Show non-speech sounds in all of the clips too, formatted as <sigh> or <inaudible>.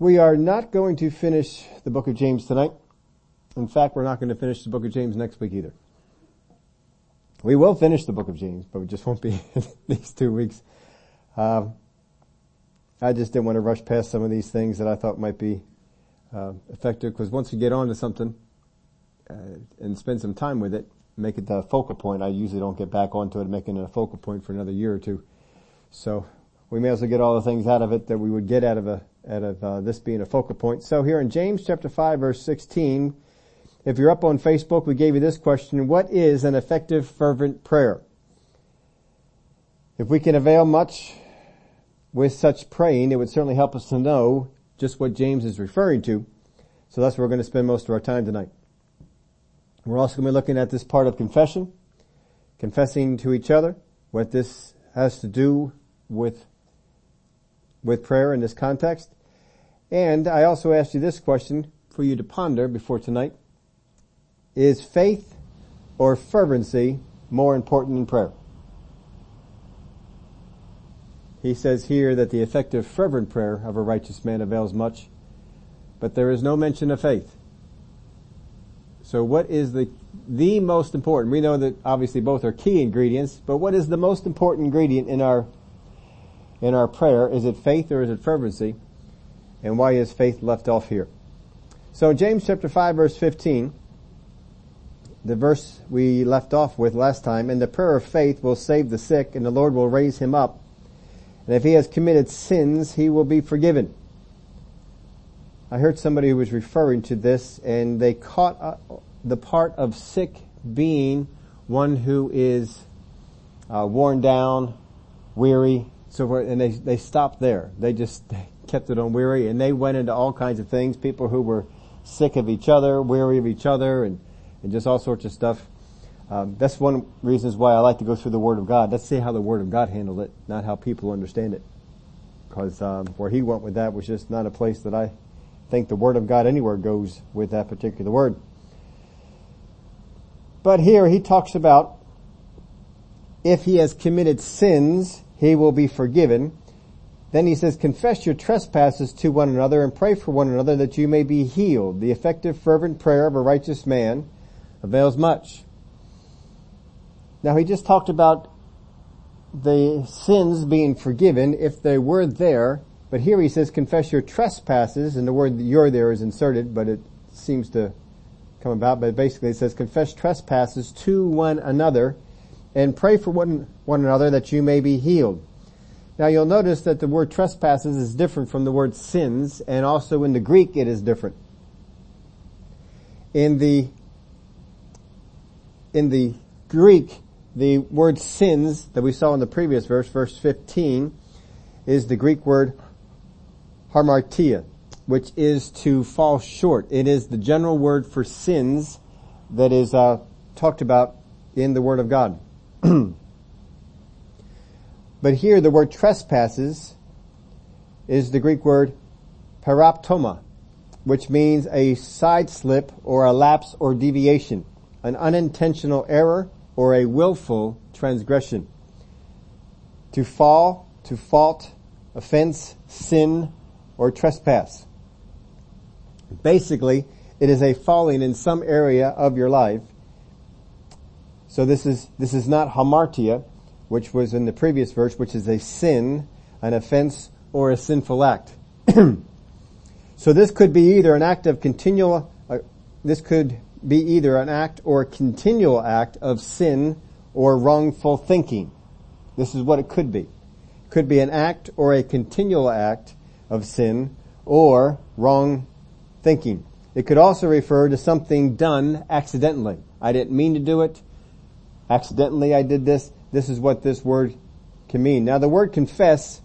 We are not going to finish the book of James tonight. In fact, we're not going to finish the book of James next week either. We will finish the book of James, but we just won't be <laughs> these two weeks. Um, I just didn't want to rush past some of these things that I thought might be uh, effective because once you get on to something uh, and spend some time with it, make it the focal point. I usually don't get back onto it, making it a focal point for another year or two. So we may as well get all the things out of it that we would get out of a out of uh, this being a focal point. So here in James chapter 5 verse 16, if you're up on Facebook, we gave you this question, what is an effective fervent prayer? If we can avail much with such praying, it would certainly help us to know just what James is referring to. So that's where we're going to spend most of our time tonight. We're also going to be looking at this part of confession, confessing to each other, what this has to do with with prayer in this context. And I also asked you this question for you to ponder before tonight. Is faith or fervency more important than prayer? He says here that the effective fervent prayer of a righteous man avails much, but there is no mention of faith. So what is the, the most important? We know that obviously both are key ingredients, but what is the most important ingredient in our in our prayer. Is it faith or is it fervency? And why is faith left off here? So James chapter 5 verse 15, the verse we left off with last time, and the prayer of faith will save the sick and the Lord will raise him up. And if he has committed sins, he will be forgiven. I heard somebody who was referring to this and they caught uh, the part of sick being one who is uh, worn down, weary, so and they, they stopped there. They just <laughs> kept it on weary and they went into all kinds of things. People who were sick of each other, weary of each other, and, and just all sorts of stuff. Um, that's one reasons why I like to go through the Word of God. Let's see how the Word of God handled it, not how people understand it. Because um, where he went with that was just not a place that I think the Word of God anywhere goes with that particular word. But here he talks about if he has committed sins, he will be forgiven. Then he says, confess your trespasses to one another and pray for one another that you may be healed. The effective fervent prayer of a righteous man avails much. Now he just talked about the sins being forgiven if they were there, but here he says confess your trespasses, and the word your there is inserted, but it seems to come about, but basically it says confess trespasses to one another and pray for one, one another that you may be healed. Now you'll notice that the word trespasses is different from the word sins, and also in the Greek it is different. In the, in the Greek, the word sins that we saw in the previous verse, verse 15, is the Greek word hamartia, which is to fall short. It is the general word for sins that is uh, talked about in the Word of God. <clears throat> but here the word trespasses is the Greek word paraptoma, which means a side slip or a lapse or deviation, an unintentional error or a willful transgression. To fall, to fault, offense, sin, or trespass. Basically, it is a falling in some area of your life so this is, this is not hamartia, which was in the previous verse, which is a sin, an offense, or a sinful act. <clears throat> so this could be either an act of continual, uh, this could be either an act or continual act of sin or wrongful thinking. This is what it could be. Could be an act or a continual act of sin or wrong thinking. It could also refer to something done accidentally. I didn't mean to do it accidentally I did this. This is what this word can mean. Now the word confess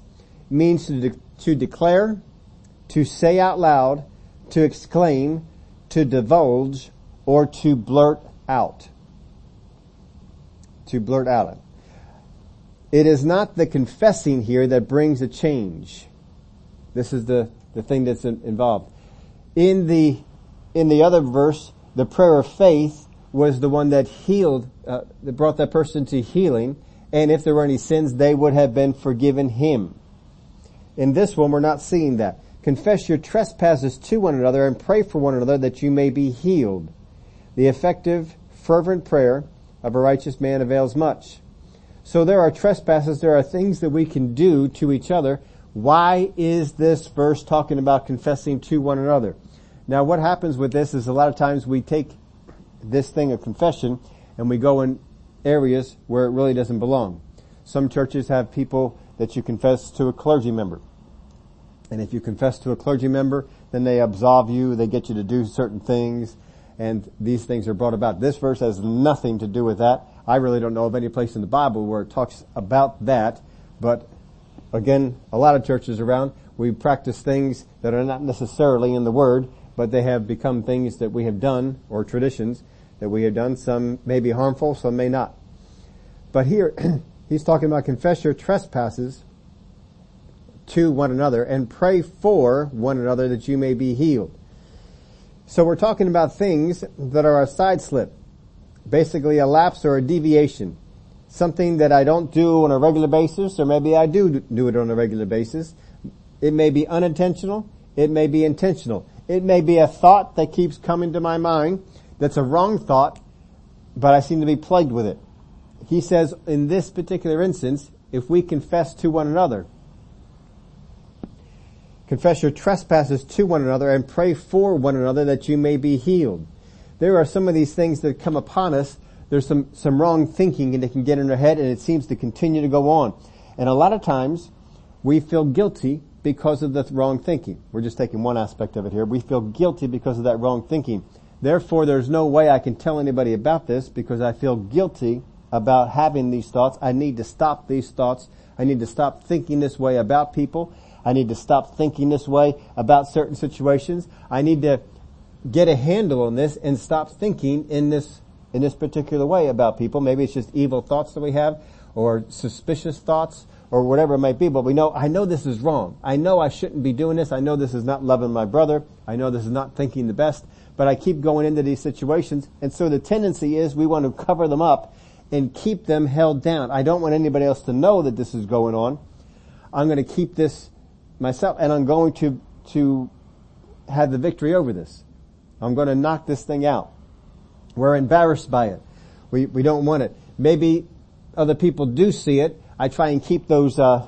means to, de- to declare, to say out loud, to exclaim, to divulge, or to blurt out. To blurt out. It is not the confessing here that brings a change. This is the, the thing that's in, involved. In the, in the other verse, the prayer of faith was the one that healed, uh, that brought that person to healing, and if there were any sins, they would have been forgiven him. In this one, we're not seeing that. confess your trespasses to one another and pray for one another that you may be healed. The effective, fervent prayer of a righteous man avails much. So there are trespasses, there are things that we can do to each other. Why is this verse talking about confessing to one another? Now what happens with this is a lot of times we take this thing of confession and we go in areas where it really doesn't belong. Some churches have people that you confess to a clergy member. And if you confess to a clergy member, then they absolve you, they get you to do certain things, and these things are brought about. This verse has nothing to do with that. I really don't know of any place in the Bible where it talks about that, but again, a lot of churches around, we practice things that are not necessarily in the Word, but they have become things that we have done, or traditions that we have done. Some may be harmful, some may not. But here, <clears throat> he's talking about confess your trespasses to one another and pray for one another that you may be healed. So we're talking about things that are a side slip basically a lapse or a deviation. Something that I don't do on a regular basis, or maybe I do do it on a regular basis. It may be unintentional. It may be intentional. It may be a thought that keeps coming to my mind that's a wrong thought, but I seem to be plagued with it. He says in this particular instance, if we confess to one another, confess your trespasses to one another and pray for one another that you may be healed there are some of these things that come upon us. There's some, some wrong thinking and it can get in our head and it seems to continue to go on. And a lot of times we feel guilty because of the wrong thinking. We're just taking one aspect of it here. We feel guilty because of that wrong thinking. Therefore, there's no way I can tell anybody about this because I feel guilty about having these thoughts. I need to stop these thoughts. I need to stop thinking this way about people. I need to stop thinking this way about certain situations. I need to get a handle on this and stop thinking in this in this particular way about people. Maybe it's just evil thoughts that we have or suspicious thoughts or whatever it might be, but we know, I know this is wrong. I know I shouldn't be doing this. I know this is not loving my brother. I know this is not thinking the best, but I keep going into these situations. And so the tendency is we want to cover them up and keep them held down. I don't want anybody else to know that this is going on. I'm going to keep this myself and I'm going to, to have the victory over this. I'm going to knock this thing out. We're embarrassed by it. We, we don't want it. Maybe other people do see it. I try and keep those, uh,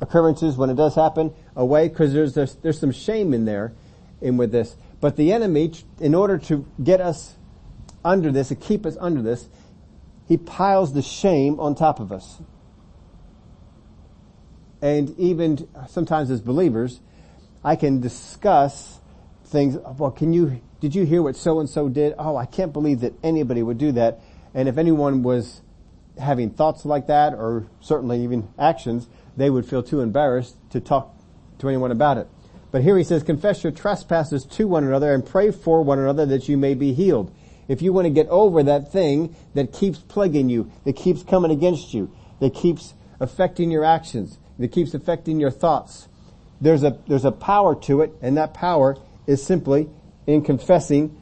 occurrences when it does happen away because there's, there's, there's some shame in there in with this. But the enemy, in order to get us under this, to keep us under this, he piles the shame on top of us. And even sometimes as believers, I can discuss things, well, can you, did you hear what so and so did? Oh, I can't believe that anybody would do that. And if anyone was having thoughts like that or certainly even actions, they would feel too embarrassed to talk to anyone about it. But here he says, confess your trespasses to one another and pray for one another that you may be healed. If you want to get over that thing that keeps plaguing you, that keeps coming against you, that keeps affecting your actions, that keeps affecting your thoughts, there's a, there's a power to it and that power is simply in confessing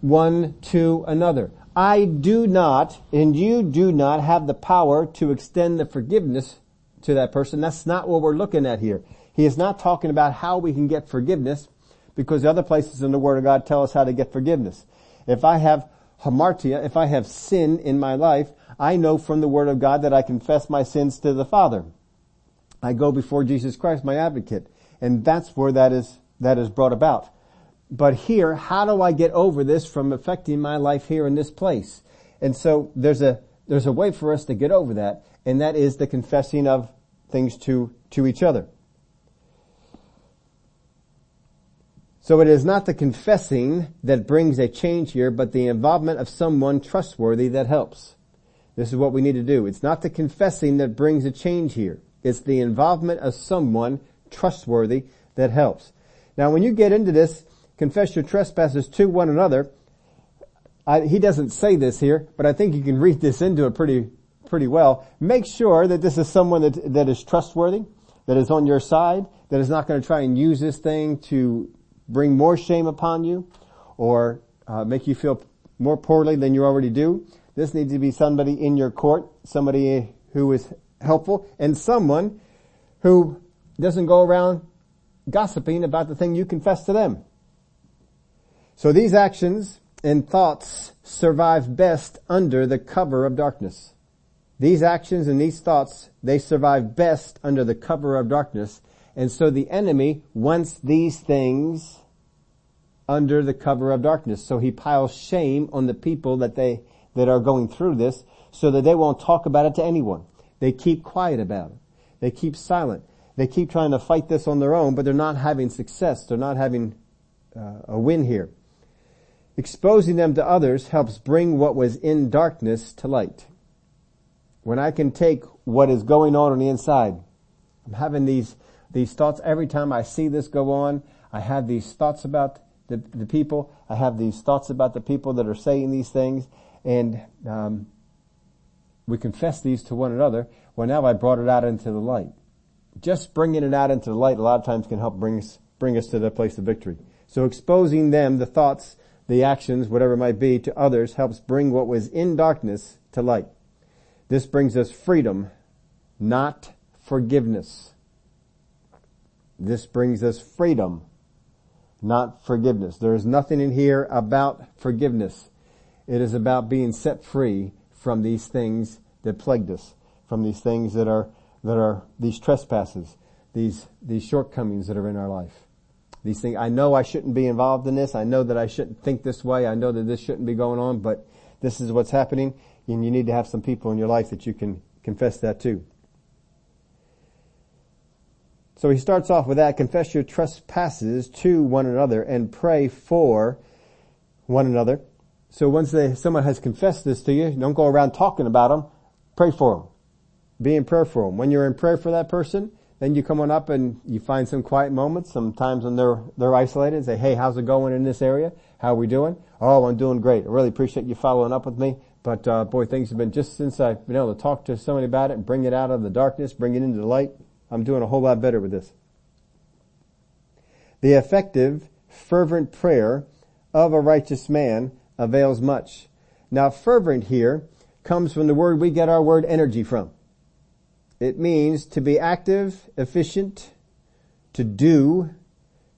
one to another. I do not, and you do not have the power to extend the forgiveness to that person. That's not what we're looking at here. He is not talking about how we can get forgiveness because the other places in the Word of God tell us how to get forgiveness. If I have hamartia, if I have sin in my life, I know from the Word of God that I confess my sins to the Father. I go before Jesus Christ, my advocate. And that's where that is, that is brought about. But here, how do I get over this from affecting my life here in this place? And so there's a, there's a way for us to get over that, and that is the confessing of things to, to each other. So it is not the confessing that brings a change here, but the involvement of someone trustworthy that helps. This is what we need to do. It's not the confessing that brings a change here. It's the involvement of someone trustworthy that helps. Now when you get into this, confess your trespasses to one another. I, he doesn't say this here, but I think you can read this into it pretty, pretty well. Make sure that this is someone that, that is trustworthy, that is on your side, that is not going to try and use this thing to bring more shame upon you or uh, make you feel more poorly than you already do. This needs to be somebody in your court, somebody who is helpful, and someone who doesn't go around gossiping about the thing you confess to them. So these actions and thoughts survive best under the cover of darkness. These actions and these thoughts, they survive best under the cover of darkness. And so the enemy wants these things under the cover of darkness. So he piles shame on the people that they, that are going through this so that they won't talk about it to anyone. They keep quiet about it. They keep silent. They keep trying to fight this on their own, but they're not having success. They're not having uh, a win here. Exposing them to others helps bring what was in darkness to light. When I can take what is going on on the inside, I'm having these, these thoughts every time I see this go on. I have these thoughts about the, the people. I have these thoughts about the people that are saying these things and, um, we confess these to one another. Well, now I brought it out into the light. Just bringing it out into the light a lot of times can help bring us, bring us to the place of victory. So exposing them, the thoughts, the actions, whatever it might be, to others helps bring what was in darkness to light. This brings us freedom, not forgiveness. This brings us freedom, not forgiveness. There is nothing in here about forgiveness. It is about being set free from these things that plagued us, from these things that are, that are these trespasses, these, these shortcomings that are in our life. These things, I know I shouldn't be involved in this. I know that I shouldn't think this way. I know that this shouldn't be going on, but this is what's happening and you need to have some people in your life that you can confess that to. So he starts off with that, confess your trespasses to one another and pray for one another. So once they, someone has confessed this to you, don't go around talking about them, pray for them. Be in prayer for them. When you're in prayer for that person, then you come on up and you find some quiet moments, sometimes when they're, they're isolated and say, hey, how's it going in this area? How are we doing? Oh, I'm doing great. I really appreciate you following up with me. But, uh, boy, things have been just since I've been able to talk to somebody about it and bring it out of the darkness, bring it into the light. I'm doing a whole lot better with this. The effective, fervent prayer of a righteous man avails much. Now fervent here comes from the word we get our word energy from. It means to be active, efficient, to do,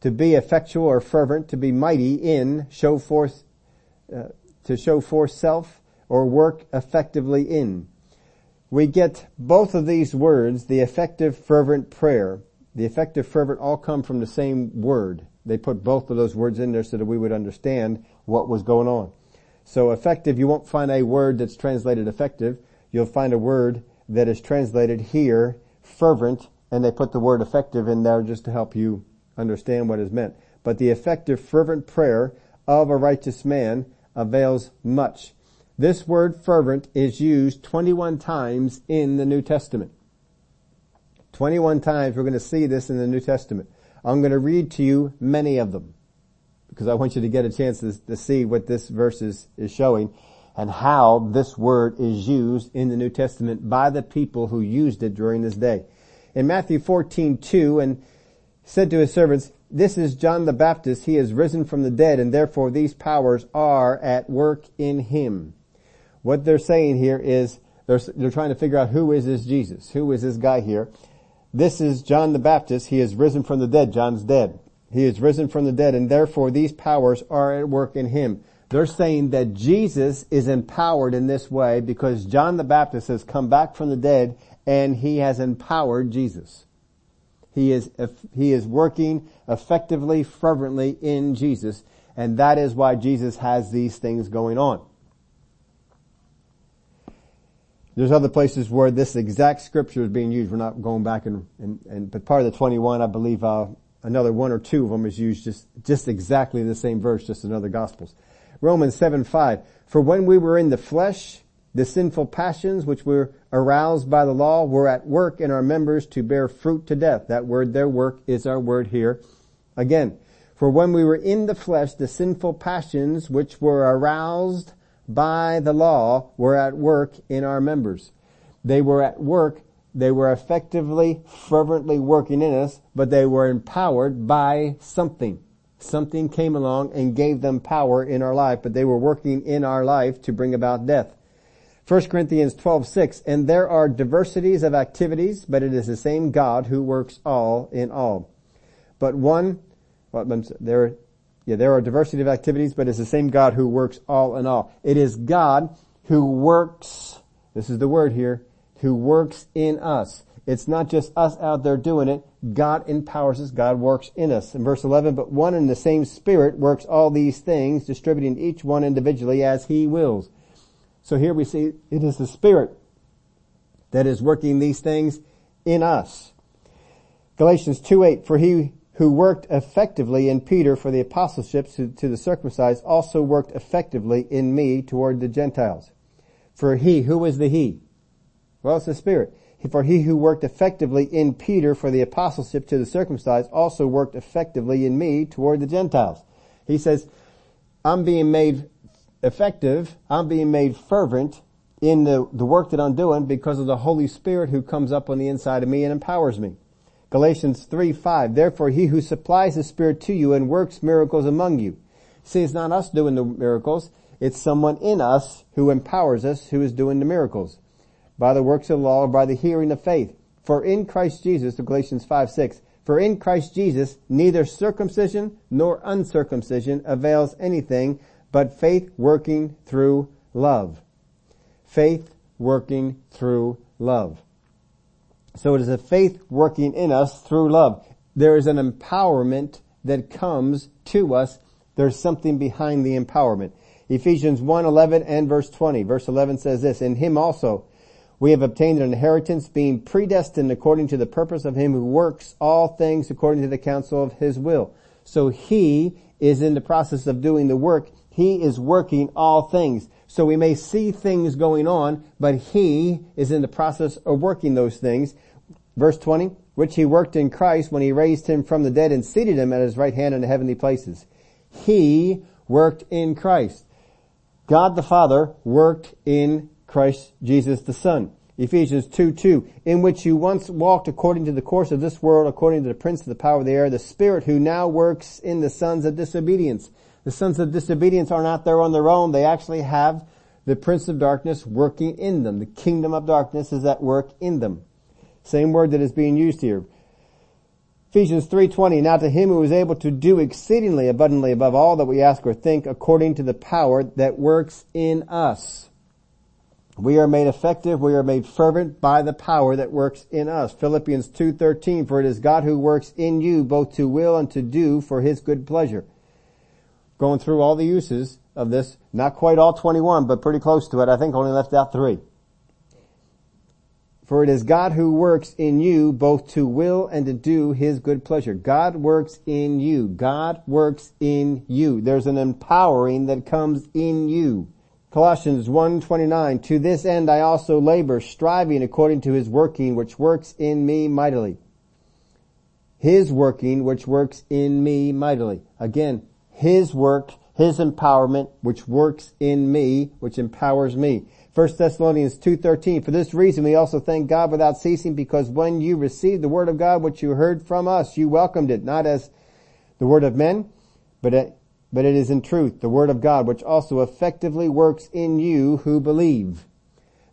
to be effectual or fervent, to be mighty in, show forth, uh, to show forth self or work effectively in. We get both of these words, the effective fervent prayer, the effective fervent all come from the same word. They put both of those words in there so that we would understand what was going on. So effective, you won't find a word that's translated effective. You'll find a word that is translated here, fervent, and they put the word effective in there just to help you understand what is meant. But the effective fervent prayer of a righteous man avails much. This word fervent is used 21 times in the New Testament. 21 times we're going to see this in the New Testament. I'm going to read to you many of them because I want you to get a chance to, to see what this verse is, is showing and how this word is used in the New Testament by the people who used it during this day. In Matthew 14, 2, and said to his servants, this is John the Baptist. He is risen from the dead and therefore these powers are at work in him. What they're saying here is they're, they're trying to figure out who is this Jesus? Who is this guy here? This is John the Baptist. He is risen from the dead. John's dead. He is risen from the dead and therefore these powers are at work in him. They're saying that Jesus is empowered in this way because John the Baptist has come back from the dead and he has empowered Jesus. He is, he is working effectively, fervently in Jesus and that is why Jesus has these things going on. There's other places where this exact scripture is being used. We're not going back and, and, and but part of the 21, I believe, uh, another one or two of them is used just, just exactly the same verse, just in other gospels. Romans 7, 5. For when we were in the flesh, the sinful passions which were aroused by the law were at work in our members to bear fruit to death. That word, their work, is our word here. Again, for when we were in the flesh, the sinful passions which were aroused by the law were at work in our members. They were at work they were effectively, fervently working in us, but they were empowered by something. Something came along and gave them power in our life, but they were working in our life to bring about death. 1 Corinthians 12, 6, and there are diversities of activities, but it is the same God who works all in all. but one, well, there, yeah, there are diversity of activities, but it's the same God who works all in all. It is God who works, this is the word here, who works in us. It's not just us out there doing it. God empowers us. God works in us. In verse 11, but one and the same Spirit works all these things, distributing each one individually as He wills. So here we see it is the Spirit that is working these things in us. Galatians 2.8, for he who worked effectively in Peter for the apostleship to, to the circumcised also worked effectively in me toward the Gentiles. For he, who is the he? Well, it's the Spirit. For he who worked effectively in Peter for the apostleship to the circumcised also worked effectively in me toward the Gentiles. He says, I'm being made effective, I'm being made fervent in the, the work that I'm doing because of the Holy Spirit who comes up on the inside of me and empowers me. Galatians 3, 5. Therefore he who supplies the Spirit to you and works miracles among you. See, it's not us doing the miracles. It's someone in us who empowers us who is doing the miracles. By the works of the law or by the hearing of faith. For in Christ Jesus, Galatians 5, 6. For in Christ Jesus, neither circumcision nor uncircumcision avails anything, but faith working through love. Faith working through love. So it is a faith working in us through love. There is an empowerment that comes to us. There's something behind the empowerment. Ephesians 1, 11 and verse 20. Verse 11 says this, In him also we have obtained an inheritance being predestined according to the purpose of him who works all things according to the counsel of his will. So he is in the process of doing the work. He is working all things. So we may see things going on, but he is in the process of working those things. Verse 20, which he worked in Christ when he raised him from the dead and seated him at his right hand in the heavenly places. He worked in Christ. God the Father worked in Christ Jesus the Son. Ephesians 2, 2, in which you once walked according to the course of this world, according to the prince of the power of the air, the spirit who now works in the sons of disobedience. The sons of disobedience are not there on their own. They actually have the prince of darkness working in them. The kingdom of darkness is at work in them. Same word that is being used here. Ephesians 3:20 Now to him who is able to do exceedingly abundantly above all that we ask or think according to the power that works in us. We are made effective, we are made fervent by the power that works in us. Philippians 2:13 For it is God who works in you both to will and to do for his good pleasure. Going through all the uses of this, not quite all 21, but pretty close to it. I think only left out 3. For it is God who works in you both to will and to do his good pleasure. God works in you. God works in you. There's an empowering that comes in you. Colossians 1:29 To this end I also labor striving according to his working which works in me mightily. His working which works in me mightily. Again, his work, his empowerment which works in me, which empowers me. 1 Thessalonians 2.13, For this reason we also thank God without ceasing because when you received the word of God which you heard from us, you welcomed it, not as the word of men, but but it is in truth the word of God which also effectively works in you who believe.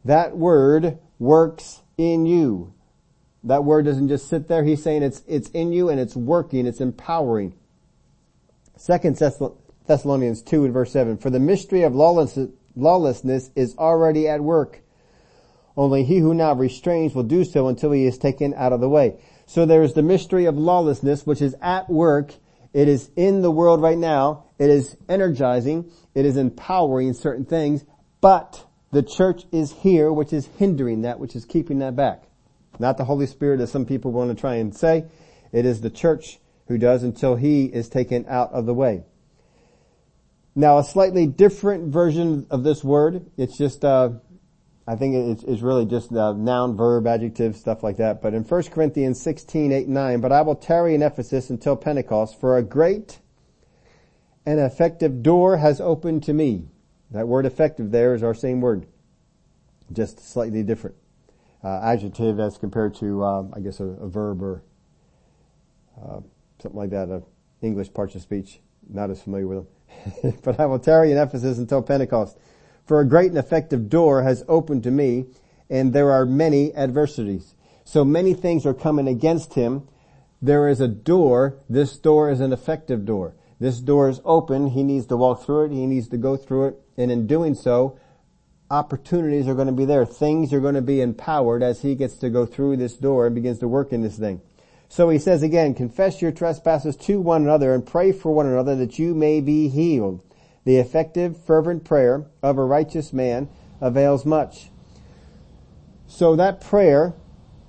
That word works in you. That word doesn't just sit there. He's saying it's, it's in you and it's working, it's empowering. Second Thessalonians 2 and verse 7, For the mystery of lawlessness lawlessness is already at work. Only he who now restrains will do so until he is taken out of the way. So there is the mystery of lawlessness which is at work. It is in the world right now. It is energizing. It is empowering certain things, but the church is here which is hindering that, which is keeping that back. Not the Holy Spirit as some people want to try and say. It is the church who does until he is taken out of the way. Now a slightly different version of this word, it's just, uh, I think it's, it's really just uh, noun, verb, adjective, stuff like that. But in 1 Corinthians 16, 8, 9, but I will tarry in Ephesus until Pentecost, for a great and effective door has opened to me. That word effective there is our same word, just slightly different. Uh, adjective as compared to, um, I guess, a, a verb or uh, something like that, English parts of speech. Not as familiar with them. <laughs> but I will tarry in Ephesus until Pentecost. For a great and effective door has opened to me, and there are many adversities. So many things are coming against him. there is a door. This door is an effective door. This door is open. He needs to walk through it. He needs to go through it. And in doing so, opportunities are going to be there. Things are going to be empowered as he gets to go through this door and begins to work in this thing. So he says again, confess your trespasses to one another and pray for one another that you may be healed. The effective, fervent prayer of a righteous man avails much. So that prayer,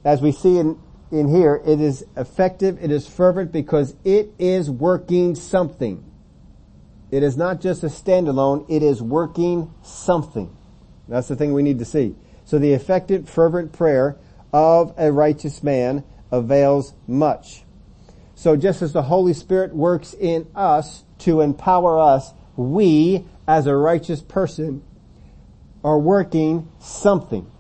as we see in, in here, it is effective, it is fervent because it is working something. It is not just a standalone, it is working something. That's the thing we need to see. So the effective, fervent prayer of a righteous man avails much. So just as the Holy Spirit works in us to empower us, we, as a righteous person, are working something.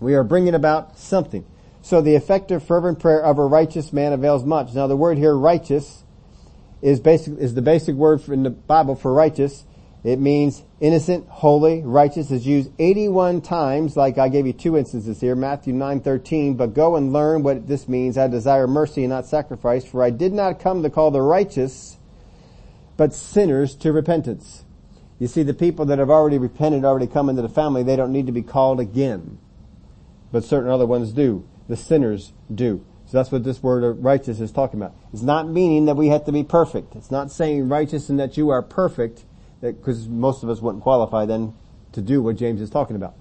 We are bringing about something. So the effective fervent prayer of a righteous man avails much. Now the word here righteous is basic, is the basic word in the Bible for righteous. It means innocent, holy, righteous is used 81 times, like I gave you two instances here, Matthew 9:13, but go and learn what this means. I desire mercy and not sacrifice, for I did not come to call the righteous, but sinners to repentance. You see, the people that have already repented, already come into the family, they don't need to be called again. But certain other ones do. The sinners do. So that's what this word of righteous is talking about. It's not meaning that we have to be perfect. It's not saying righteous and that you are perfect because most of us wouldn't qualify then to do what James is talking about.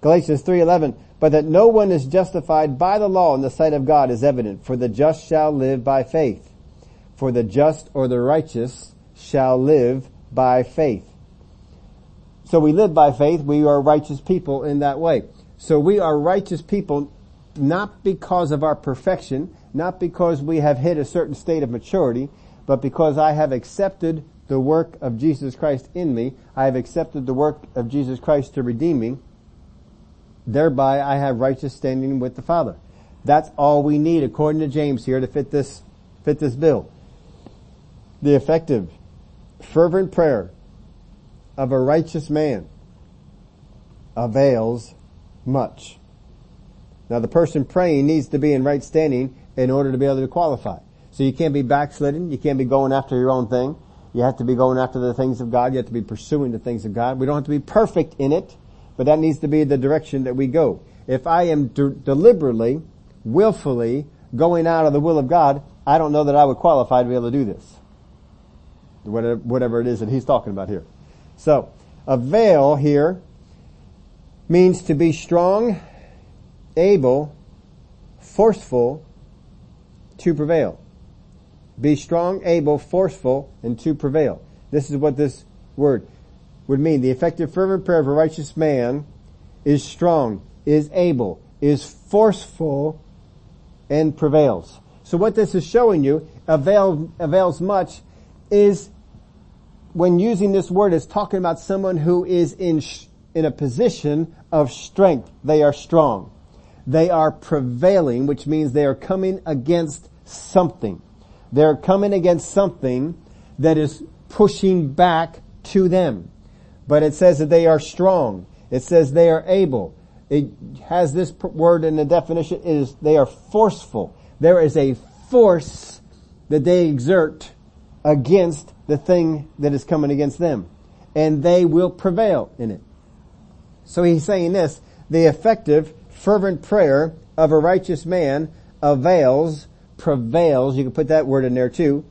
Galatians 3:11 but that no one is justified by the law in the sight of God is evident for the just shall live by faith for the just or the righteous shall live by faith so we live by faith we are righteous people in that way so we are righteous people not because of our perfection not because we have hit a certain state of maturity but because I have accepted the work of Jesus Christ in me. I have accepted the work of Jesus Christ to redeem me. Thereby I have righteous standing with the Father. That's all we need according to James here to fit this, fit this bill. The effective, fervent prayer of a righteous man avails much. Now the person praying needs to be in right standing in order to be able to qualify. So you can't be backslidden, you can't be going after your own thing. You have to be going after the things of God. You have to be pursuing the things of God. We don't have to be perfect in it, but that needs to be the direction that we go. If I am de- deliberately, willfully going out of the will of God, I don't know that I would qualify to be able to do this. Whatever, whatever it is that he's talking about here. So, avail here means to be strong, able, forceful, to prevail. Be strong, able, forceful, and to prevail. This is what this word would mean. The effective fervent prayer of a righteous man is strong, is able, is forceful, and prevails. So what this is showing you, avail, avails much, is when using this word, it's talking about someone who is in, in a position of strength. They are strong. They are prevailing, which means they are coming against something. They're coming against something that is pushing back to them. But it says that they are strong. It says they are able. It has this word in the definition is they are forceful. There is a force that they exert against the thing that is coming against them. And they will prevail in it. So he's saying this, the effective, fervent prayer of a righteous man avails prevails, you can put that word in there too,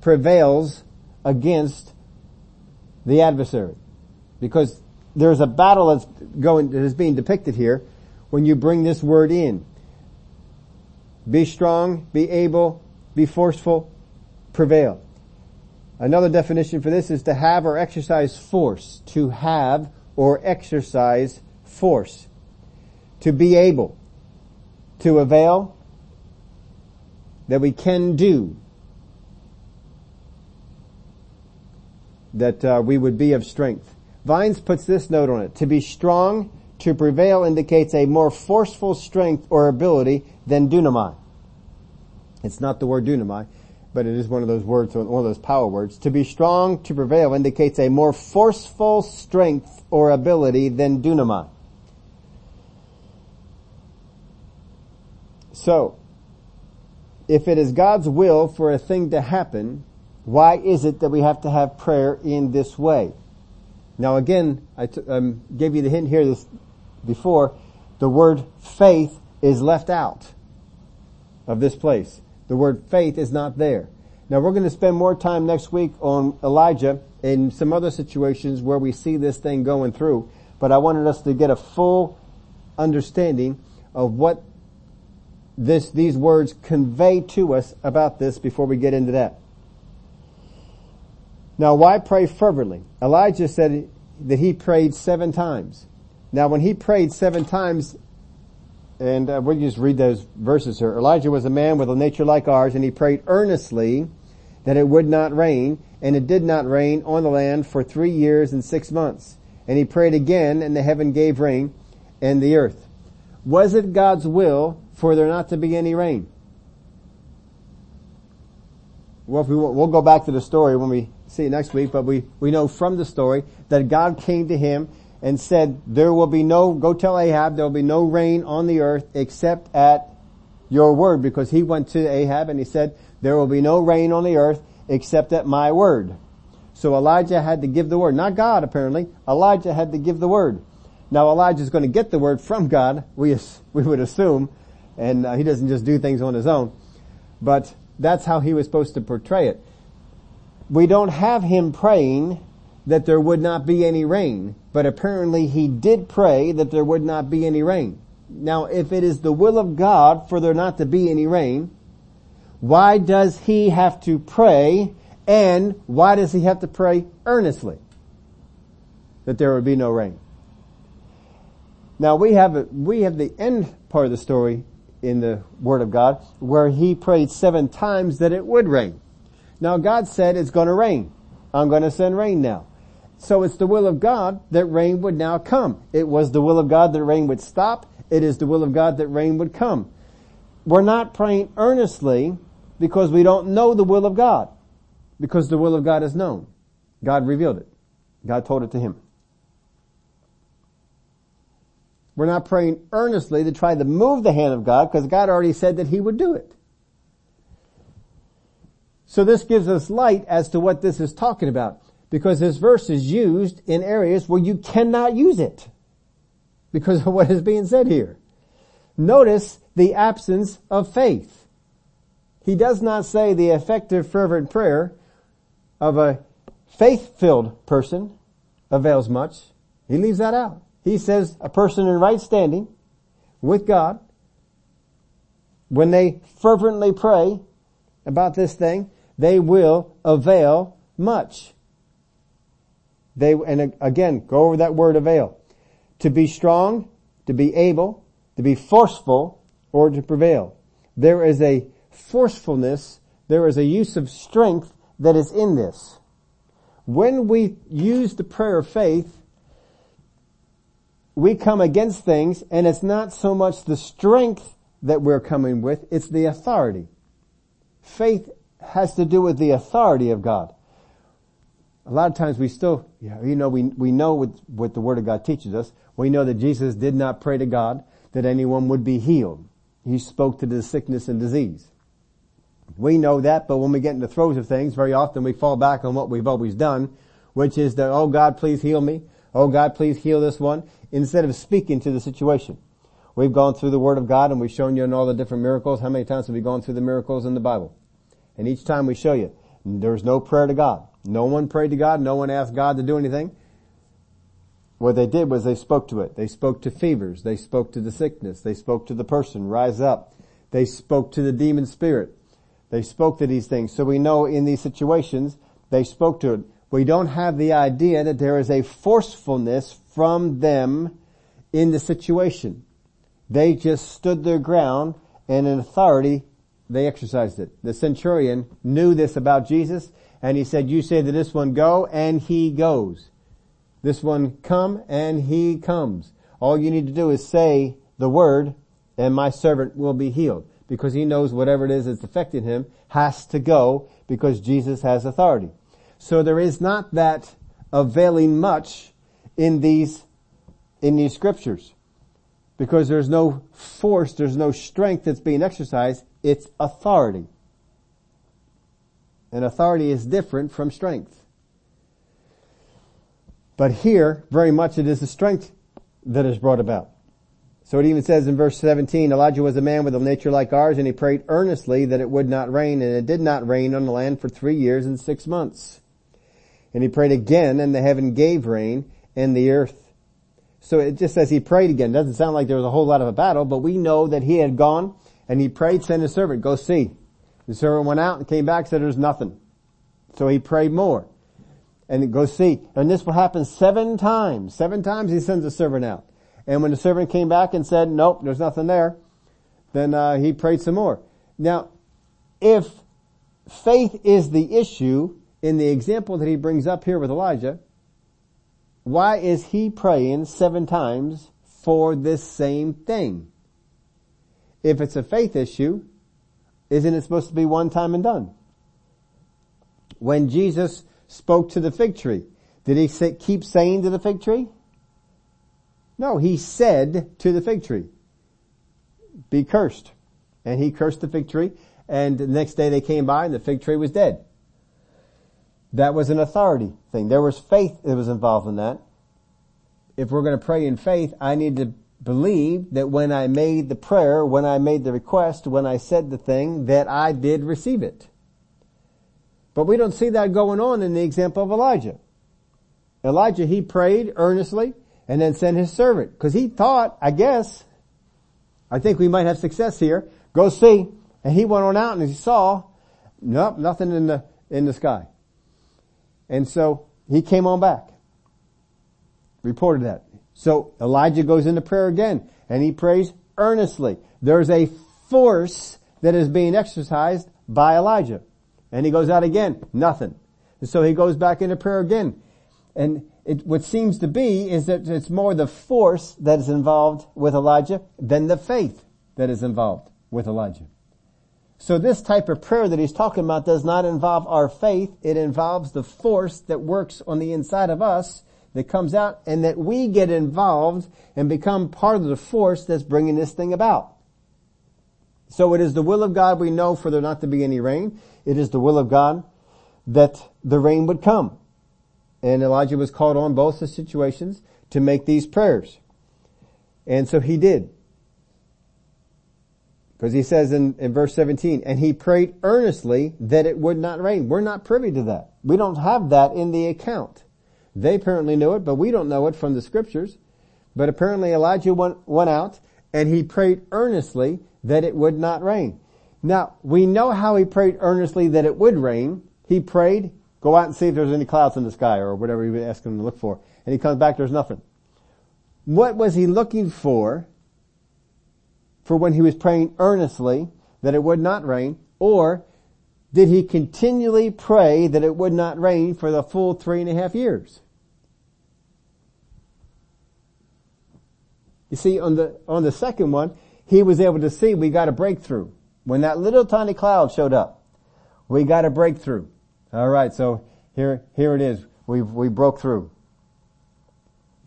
prevails against the adversary. Because there's a battle that's going, that is being depicted here when you bring this word in. Be strong, be able, be forceful, prevail. Another definition for this is to have or exercise force. To have or exercise force. To be able. To avail, that we can do that uh, we would be of strength. Vines puts this note on it. To be strong, to prevail indicates a more forceful strength or ability than dunamai. It's not the word dunamai, but it is one of those words, one of those power words. To be strong, to prevail indicates a more forceful strength or ability than dunamai. So, if it is God's will for a thing to happen, why is it that we have to have prayer in this way? Now again, I t- um, gave you the hint here this, before. The word faith is left out of this place. The word faith is not there. Now we're going to spend more time next week on Elijah and some other situations where we see this thing going through, but I wanted us to get a full understanding of what this, these words convey to us about this before we get into that. Now why pray fervently? Elijah said that he prayed seven times. Now when he prayed seven times, and uh, we'll just read those verses here. Elijah was a man with a nature like ours and he prayed earnestly that it would not rain and it did not rain on the land for three years and six months. And he prayed again and the heaven gave rain and the earth. Was it God's will for there not to be any rain? Well, we, we'll go back to the story when we see it next week, but we, we know from the story that God came to him and said, there will be no, go tell Ahab, there will be no rain on the earth except at your word, because he went to Ahab and he said, there will be no rain on the earth except at my word. So Elijah had to give the word. Not God, apparently. Elijah had to give the word. Now Elijah is going to get the word from God, we, we would assume, and uh, he doesn't just do things on his own. But that's how he was supposed to portray it. We don't have him praying that there would not be any rain, but apparently he did pray that there would not be any rain. Now if it is the will of God for there not to be any rain, why does he have to pray and why does he have to pray earnestly that there would be no rain? Now we have we have the end part of the story in the Word of God where he prayed seven times that it would rain. Now God said it's going to rain. I'm going to send rain now. So it's the will of God that rain would now come. It was the will of God that rain would stop. It is the will of God that rain would come. We're not praying earnestly because we don't know the will of God. Because the will of God is known. God revealed it. God told it to him. We're not praying earnestly to try to move the hand of God because God already said that He would do it. So this gives us light as to what this is talking about because this verse is used in areas where you cannot use it because of what is being said here. Notice the absence of faith. He does not say the effective fervent prayer of a faith-filled person avails much. He leaves that out. He says a person in right standing with God, when they fervently pray about this thing, they will avail much. They, and again, go over that word avail. To be strong, to be able, to be forceful, or to prevail. There is a forcefulness, there is a use of strength that is in this. When we use the prayer of faith, we come against things and it's not so much the strength that we're coming with, it's the authority. Faith has to do with the authority of God. A lot of times we still, you know, we, we know what, what the Word of God teaches us. We know that Jesus did not pray to God that anyone would be healed. He spoke to the sickness and disease. We know that, but when we get in the throes of things, very often we fall back on what we've always done, which is that, oh God, please heal me. Oh God, please heal this one instead of speaking to the situation. We've gone through the Word of God and we've shown you in all the different miracles. How many times have we gone through the miracles in the Bible? And each time we show you, there's no prayer to God. No one prayed to God. No one asked God to do anything. What they did was they spoke to it. They spoke to fevers. They spoke to the sickness. They spoke to the person, rise up. They spoke to the demon spirit. They spoke to these things. So we know in these situations, they spoke to it. We don't have the idea that there is a forcefulness from them in the situation. They just stood their ground and in authority they exercised it. The centurion knew this about Jesus and he said, you say to this one go and he goes. This one come and he comes. All you need to do is say the word and my servant will be healed because he knows whatever it is that's affecting him has to go because Jesus has authority. So there is not that availing much in these, in these scriptures. Because there's no force, there's no strength that's being exercised it's authority. And authority is different from strength. But here, very much it is the strength that is brought about. So it even says in verse 17, Elijah was a man with a nature like ours and he prayed earnestly that it would not rain and it did not rain on the land for three years and six months. And he prayed again and the heaven gave rain and the earth. So it just says he prayed again. Doesn't sound like there was a whole lot of a battle, but we know that he had gone and he prayed, send his servant, go see. The servant went out and came back, said there's nothing. So he prayed more. And go see. And this will happen seven times. Seven times he sends a servant out. And when the servant came back and said, nope, there's nothing there, then uh, he prayed some more. Now, if faith is the issue in the example that he brings up here with Elijah, why is he praying seven times for this same thing? If it's a faith issue, isn't it supposed to be one time and done? When Jesus spoke to the fig tree, did he say, keep saying to the fig tree? No, he said to the fig tree, be cursed. And he cursed the fig tree and the next day they came by and the fig tree was dead. That was an authority thing. There was faith that was involved in that. If we're going to pray in faith, I need to believe that when I made the prayer, when I made the request, when I said the thing, that I did receive it. But we don't see that going on in the example of Elijah. Elijah, he prayed earnestly and then sent his servant. Cause he thought, I guess, I think we might have success here. Go see. And he went on out and he saw, nope, nothing in the, in the sky. And so he came on back. Reported that. So Elijah goes into prayer again and he prays earnestly. There's a force that is being exercised by Elijah. And he goes out again, nothing. And so he goes back into prayer again. And it, what seems to be is that it's more the force that is involved with Elijah than the faith that is involved with Elijah. So this type of prayer that he's talking about does not involve our faith. It involves the force that works on the inside of us that comes out and that we get involved and become part of the force that's bringing this thing about. So it is the will of God we know for there not to be any rain. It is the will of God that the rain would come. And Elijah was called on both the situations to make these prayers. And so he did. Because he says in, in verse 17, and he prayed earnestly that it would not rain. We're not privy to that. We don't have that in the account. They apparently knew it, but we don't know it from the scriptures. But apparently Elijah went, went out and he prayed earnestly that it would not rain. Now, we know how he prayed earnestly that it would rain. He prayed, Go out and see if there's any clouds in the sky or whatever he was asking him to look for. And he comes back, there's nothing. What was he looking for? For when he was praying earnestly that it would not rain, or did he continually pray that it would not rain for the full three and a half years? You see, on the, on the second one, he was able to see we got a breakthrough. When that little tiny cloud showed up, we got a breakthrough. All right, so here, here it is. We we broke through.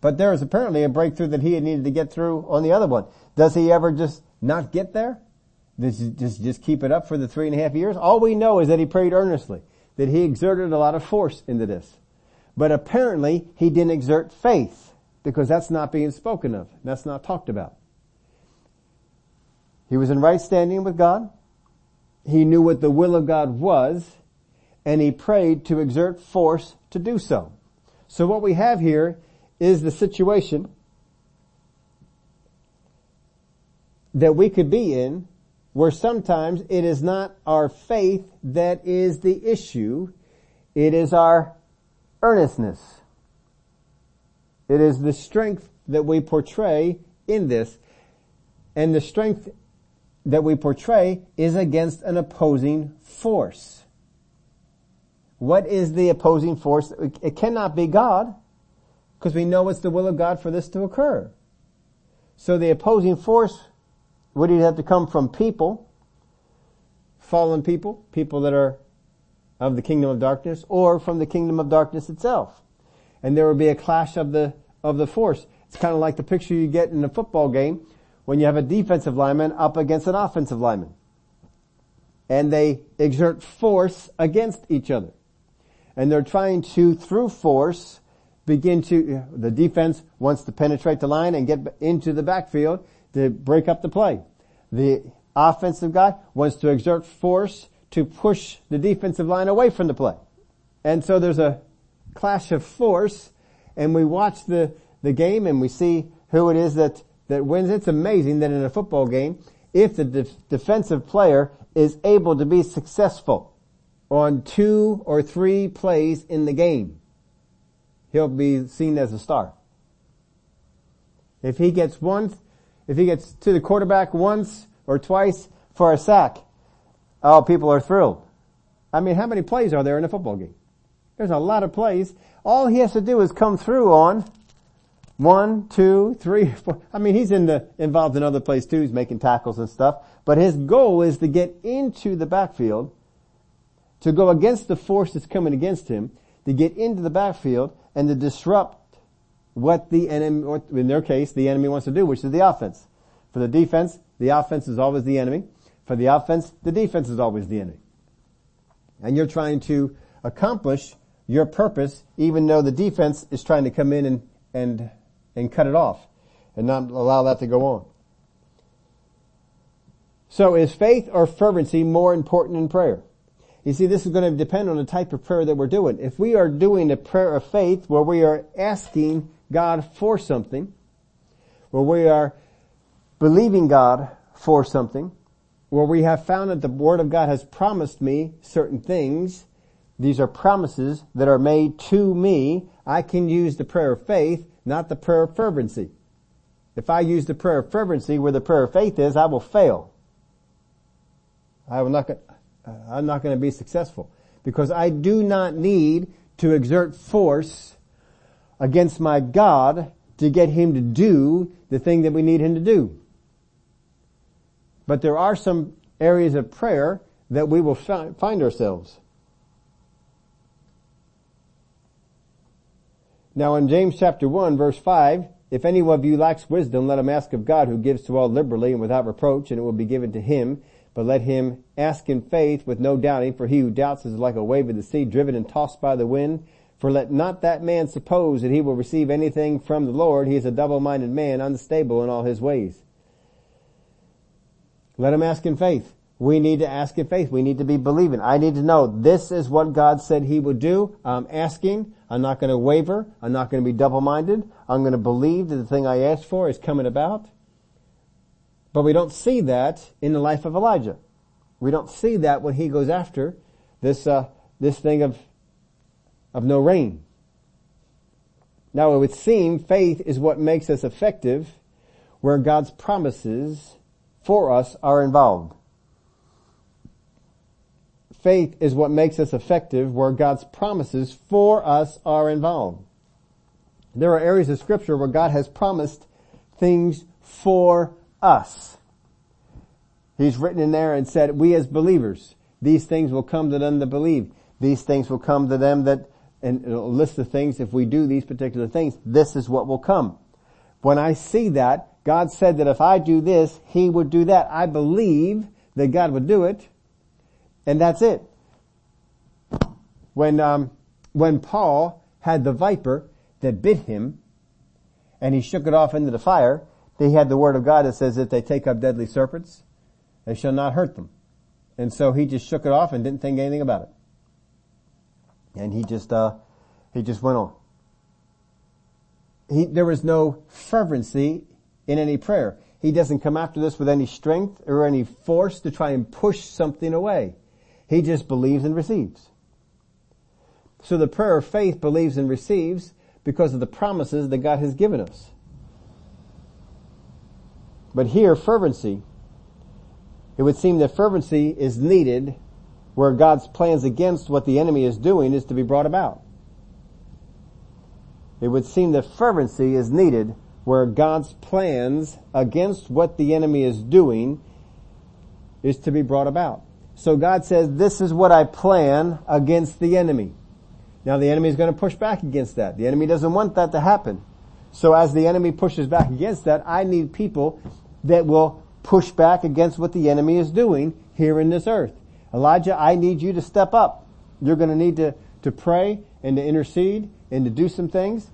But there is apparently a breakthrough that he had needed to get through on the other one. Does he ever just not get there? He just just keep it up for the three and a half years? All we know is that he prayed earnestly, that he exerted a lot of force into this. But apparently he didn't exert faith because that's not being spoken of. That's not talked about. He was in right standing with God. He knew what the will of God was and he prayed to exert force to do so. So what we have here is the situation that we could be in where sometimes it is not our faith that is the issue, it is our earnestness. It is the strength that we portray in this, and the strength that we portray is against an opposing force. What is the opposing force? It cannot be God, because we know it's the will of God for this to occur. So the opposing force would it have to come from people, fallen people, people that are of the kingdom of darkness, or from the kingdom of darkness itself. And there would be a clash of the, of the force. It's kind of like the picture you get in a football game when you have a defensive lineman up against an offensive lineman. and they exert force against each other. And they're trying to, through force, begin to, the defense wants to penetrate the line and get into the backfield to break up the play. The offensive guy wants to exert force to push the defensive line away from the play. And so there's a clash of force and we watch the, the game and we see who it is that, that wins. It's amazing that in a football game, if the def- defensive player is able to be successful on two or three plays in the game, he'll be seen as a star. If he gets one, if he gets to the quarterback once or twice for a sack, oh, people are thrilled. I mean, how many plays are there in a football game? There's a lot of plays. All he has to do is come through on one, two, three, <laughs> four. I mean, he's in the, involved in other plays too. He's making tackles and stuff. But his goal is to get into the backfield, to go against the force that's coming against him, to get into the backfield and to disrupt what the enemy, or in their case, the enemy wants to do, which is the offense. For the defense, the offense is always the enemy. For the offense, the defense is always the enemy. And you're trying to accomplish your purpose even though the defense is trying to come in and, and, and cut it off and not allow that to go on. So is faith or fervency more important in prayer? You see, this is going to depend on the type of prayer that we're doing. If we are doing a prayer of faith where we are asking God for something, where we are believing God for something, where we have found that the Word of God has promised me certain things, these are promises that are made to me, I can use the prayer of faith, not the prayer of fervency. If I use the prayer of fervency where the prayer of faith is, I will fail. I will not, uh, I'm not going to be successful because I do not need to exert force against my God to get him to do the thing that we need him to do. But there are some areas of prayer that we will find ourselves. Now in James chapter 1 verse 5, if any of you lacks wisdom, let him ask of God who gives to all liberally and without reproach, and it will be given to him. But let him ask in faith with no doubting, for he who doubts is like a wave of the sea driven and tossed by the wind. For let not that man suppose that he will receive anything from the Lord. He is a double-minded man, unstable in all his ways. Let him ask in faith. We need to ask in faith. We need to be believing. I need to know this is what God said He would do. I'm asking. I'm not going to waver. I'm not going to be double-minded. I'm going to believe that the thing I asked for is coming about. But we don't see that in the life of Elijah. We don't see that when he goes after this uh, this thing of of no rain. Now it would seem faith is what makes us effective where God's promises for us are involved. Faith is what makes us effective where God's promises for us are involved. There are areas of scripture where God has promised things for us. He's written in there and said, we as believers, these things will come to them that believe. These things will come to them that, and a list of things, if we do these particular things, this is what will come. When I see that, God said that if I do this, He would do that. I believe that God would do it, and that's it. When, um, when Paul had the viper that bit him, and he shook it off into the fire, he had the word of God that says that they take up deadly serpents, they shall not hurt them. And so he just shook it off and didn't think anything about it. And he just, uh, he just went on. He, there was no fervency in any prayer. He doesn't come after this with any strength or any force to try and push something away. He just believes and receives. So the prayer of faith believes and receives because of the promises that God has given us. But here, fervency, it would seem that fervency is needed where God's plans against what the enemy is doing is to be brought about. It would seem that fervency is needed where God's plans against what the enemy is doing is to be brought about. So God says, this is what I plan against the enemy. Now the enemy is going to push back against that. The enemy doesn't want that to happen. So as the enemy pushes back against that, I need people that will push back against what the enemy is doing here in this earth. Elijah, I need you to step up. You're going to need to, to pray and to intercede and to do some things.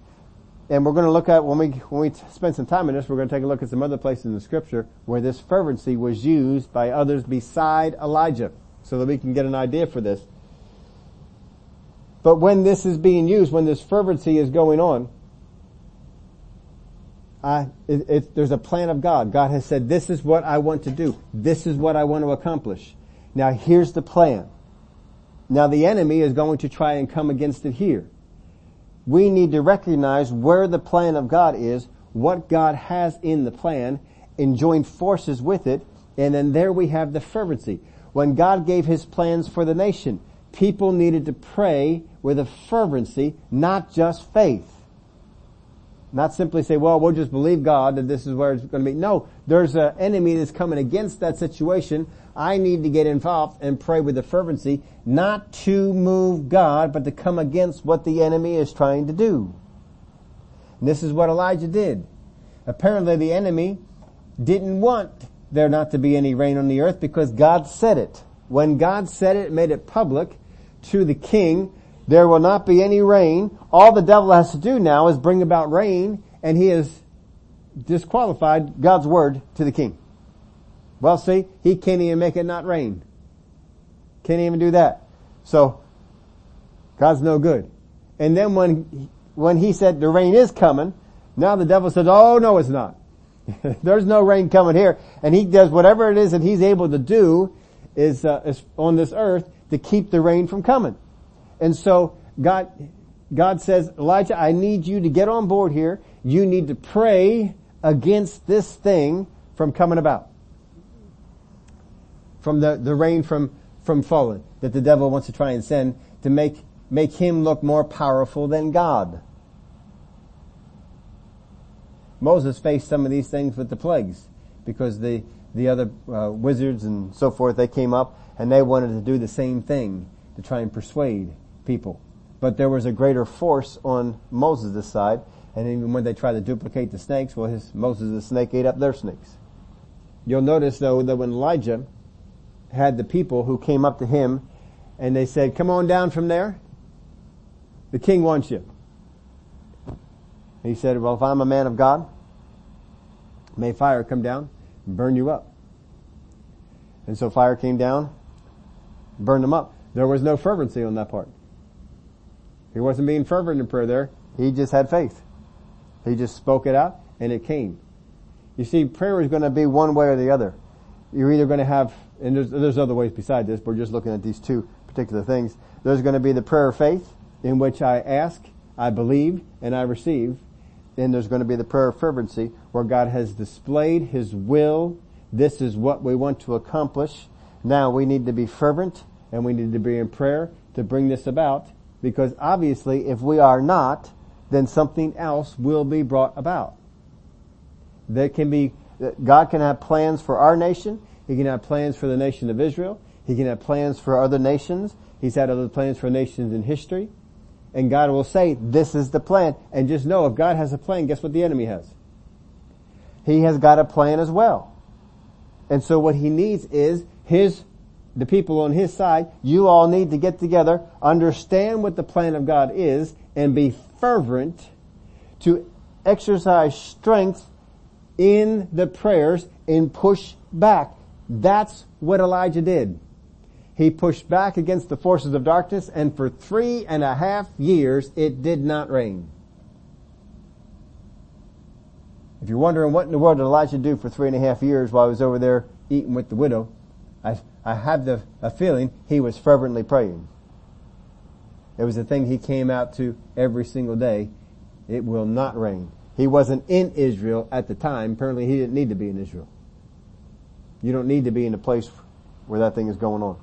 And we're going to look at, when we, when we spend some time in this, we're going to take a look at some other places in the scripture where this fervency was used by others beside Elijah so that we can get an idea for this. But when this is being used, when this fervency is going on, I, it, it, there's a plan of God. God has said, this is what I want to do. This is what I want to accomplish. Now here's the plan. Now the enemy is going to try and come against it here. We need to recognize where the plan of God is, what God has in the plan, and join forces with it, and then there we have the fervency. When God gave His plans for the nation, people needed to pray with a fervency, not just faith. Not simply say, well, we'll just believe God that this is where it's going to be. No, there's an enemy that's coming against that situation. I need to get involved and pray with a fervency, not to move God, but to come against what the enemy is trying to do. And this is what Elijah did. Apparently the enemy didn't want there not to be any rain on the earth because God said it. When God said it, made it public to the king, there will not be any rain. All the devil has to do now is bring about rain and he has disqualified God's word to the king. Well see, he can't even make it not rain. Can't even do that. So, God's no good. And then when, when he said the rain is coming, now the devil says, oh no it's not. <laughs> There's no rain coming here. And he does whatever it is that he's able to do is, uh, is on this earth to keep the rain from coming. And so God, God says, Elijah, I need you to get on board here. You need to pray against this thing from coming about. From the, the rain from, from falling that the devil wants to try and send to make, make him look more powerful than God. Moses faced some of these things with the plagues because the, the other uh, wizards and so forth, they came up and they wanted to do the same thing to try and persuade people. But there was a greater force on Moses' side, and even when they tried to duplicate the snakes, well, his, Moses the snake ate up their snakes. You'll notice though that when Elijah had the people who came up to him and they said, come on down from there, the king wants you. He said, well, if I'm a man of God, may fire come down and burn you up. And so fire came down, burned them up. There was no fervency on that part. He wasn't being fervent in prayer there. He just had faith. He just spoke it out and it came. You see, prayer is going to be one way or the other. You're either going to have, and there's, there's other ways beside this, but we're just looking at these two particular things. There's going to be the prayer of faith in which I ask, I believe, and I receive. Then there's going to be the prayer of fervency where God has displayed His will. This is what we want to accomplish. Now we need to be fervent and we need to be in prayer to bring this about because obviously if we are not, then something else will be brought about. There can be, God can have plans for our nation. He can have plans for the nation of Israel. He can have plans for other nations. He's had other plans for nations in history. And God will say, this is the plan. And just know if God has a plan, guess what the enemy has? He has got a plan as well. And so what he needs is his the people on his side, you all need to get together, understand what the plan of God is, and be fervent to exercise strength in the prayers and push back. That's what Elijah did. He pushed back against the forces of darkness and for three and a half years it did not rain. If you're wondering what in the world did Elijah do for three and a half years while he was over there eating with the widow, I, I have the a feeling he was fervently praying. It was the thing he came out to every single day. It will not rain. He wasn't in Israel at the time. Apparently he didn't need to be in Israel. You don't need to be in a place where that thing is going on.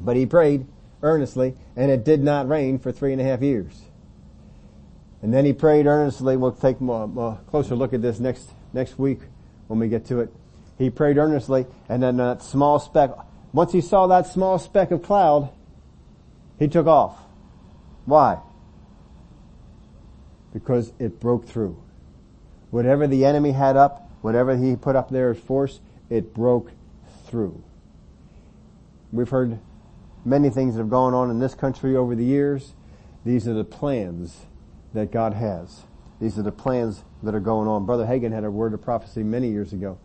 But he prayed earnestly and it did not rain for three and a half years. And then he prayed earnestly. We'll take a closer look at this next, next week when we get to it. He prayed earnestly and then that small speck, once he saw that small speck of cloud, he took off. Why? Because it broke through. Whatever the enemy had up, whatever he put up there as force, it broke through. We've heard many things that have gone on in this country over the years. These are the plans that God has. These are the plans that are going on. Brother Hagin had a word of prophecy many years ago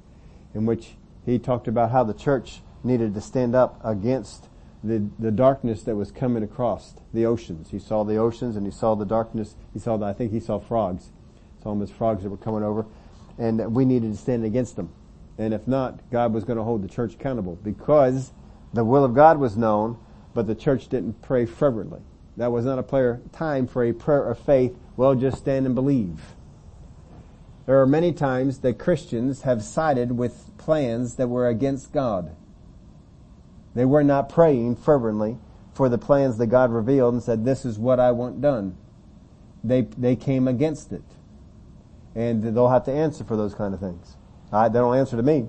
in which he talked about how the church needed to stand up against the, the darkness that was coming across the oceans. He saw the oceans and he saw the darkness. He saw, the, I think he saw frogs. Saw them as frogs that were coming over. And that we needed to stand against them. And if not, God was going to hold the church accountable because the will of God was known, but the church didn't pray fervently. That was not a prayer, time for a prayer of faith. Well, just stand and believe. There are many times that Christians have sided with plans that were against God. They were not praying fervently for the plans that God revealed and said, this is what I want done. They, they came against it. And they'll have to answer for those kind of things. they don't answer to me.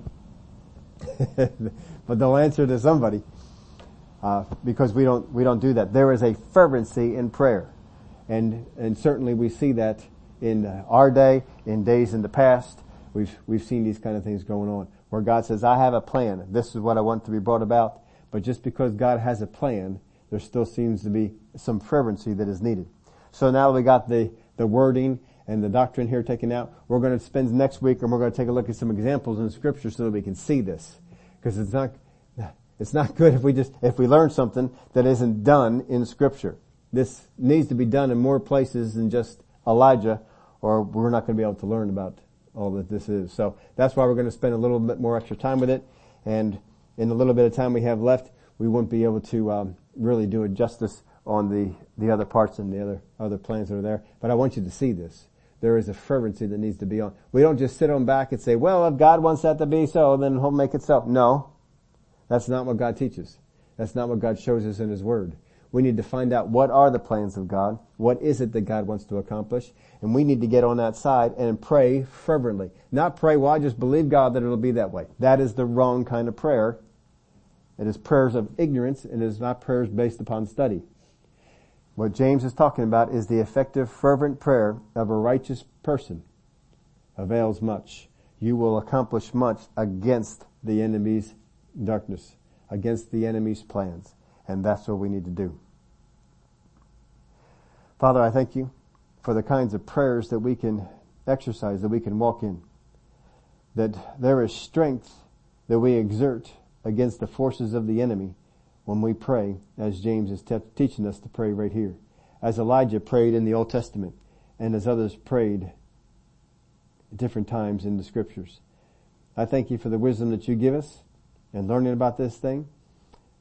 <laughs> but they'll answer to somebody. Uh, because we don't, we don't do that. There is a fervency in prayer. And, and certainly we see that in uh, our day, in days in the past. We've, we've seen these kind of things going on where God says, I have a plan. This is what I want to be brought about. But just because God has a plan, there still seems to be some fervency that is needed. So now we got the, the wording and the doctrine here taken out. We're going to spend next week and we're going to take a look at some examples in scripture so that we can see this. Because it's not, it's not good if we just, if we learn something that isn't done in scripture. This needs to be done in more places than just Elijah or we're not going to be able to learn about all that this is. So that's why we're going to spend a little bit more extra time with it. And in the little bit of time we have left, we won't be able to um, really do it justice on the, the other parts and the other, other plans that are there. But I want you to see this. There is a fervency that needs to be on. We don't just sit on back and say, well, if God wants that to be so, then he'll make it so. No. That's not what God teaches. That's not what God shows us in His Word. We need to find out what are the plans of God. What is it that God wants to accomplish? And we need to get on that side and pray fervently. Not pray, well, I just believe God that it'll be that way. That is the wrong kind of prayer. It is prayers of ignorance and it is not prayers based upon study. What James is talking about is the effective fervent prayer of a righteous person avails much. You will accomplish much against the enemy's darkness, against the enemy's plans. And that's what we need to do. Father, I thank you for the kinds of prayers that we can exercise, that we can walk in. That there is strength that we exert against the forces of the enemy when we pray, as James is te- teaching us to pray right here. As Elijah prayed in the Old Testament, and as others prayed at different times in the scriptures. I thank you for the wisdom that you give us and learning about this thing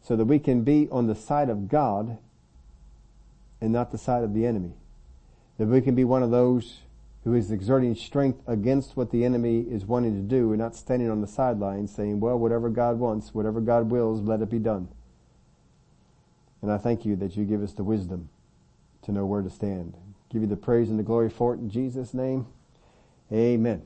so that we can be on the side of God and not the side of the enemy. That we can be one of those who is exerting strength against what the enemy is wanting to do and not standing on the sidelines saying, well, whatever God wants, whatever God wills, let it be done. And I thank you that you give us the wisdom to know where to stand. Give you the praise and the glory for it in Jesus' name. Amen.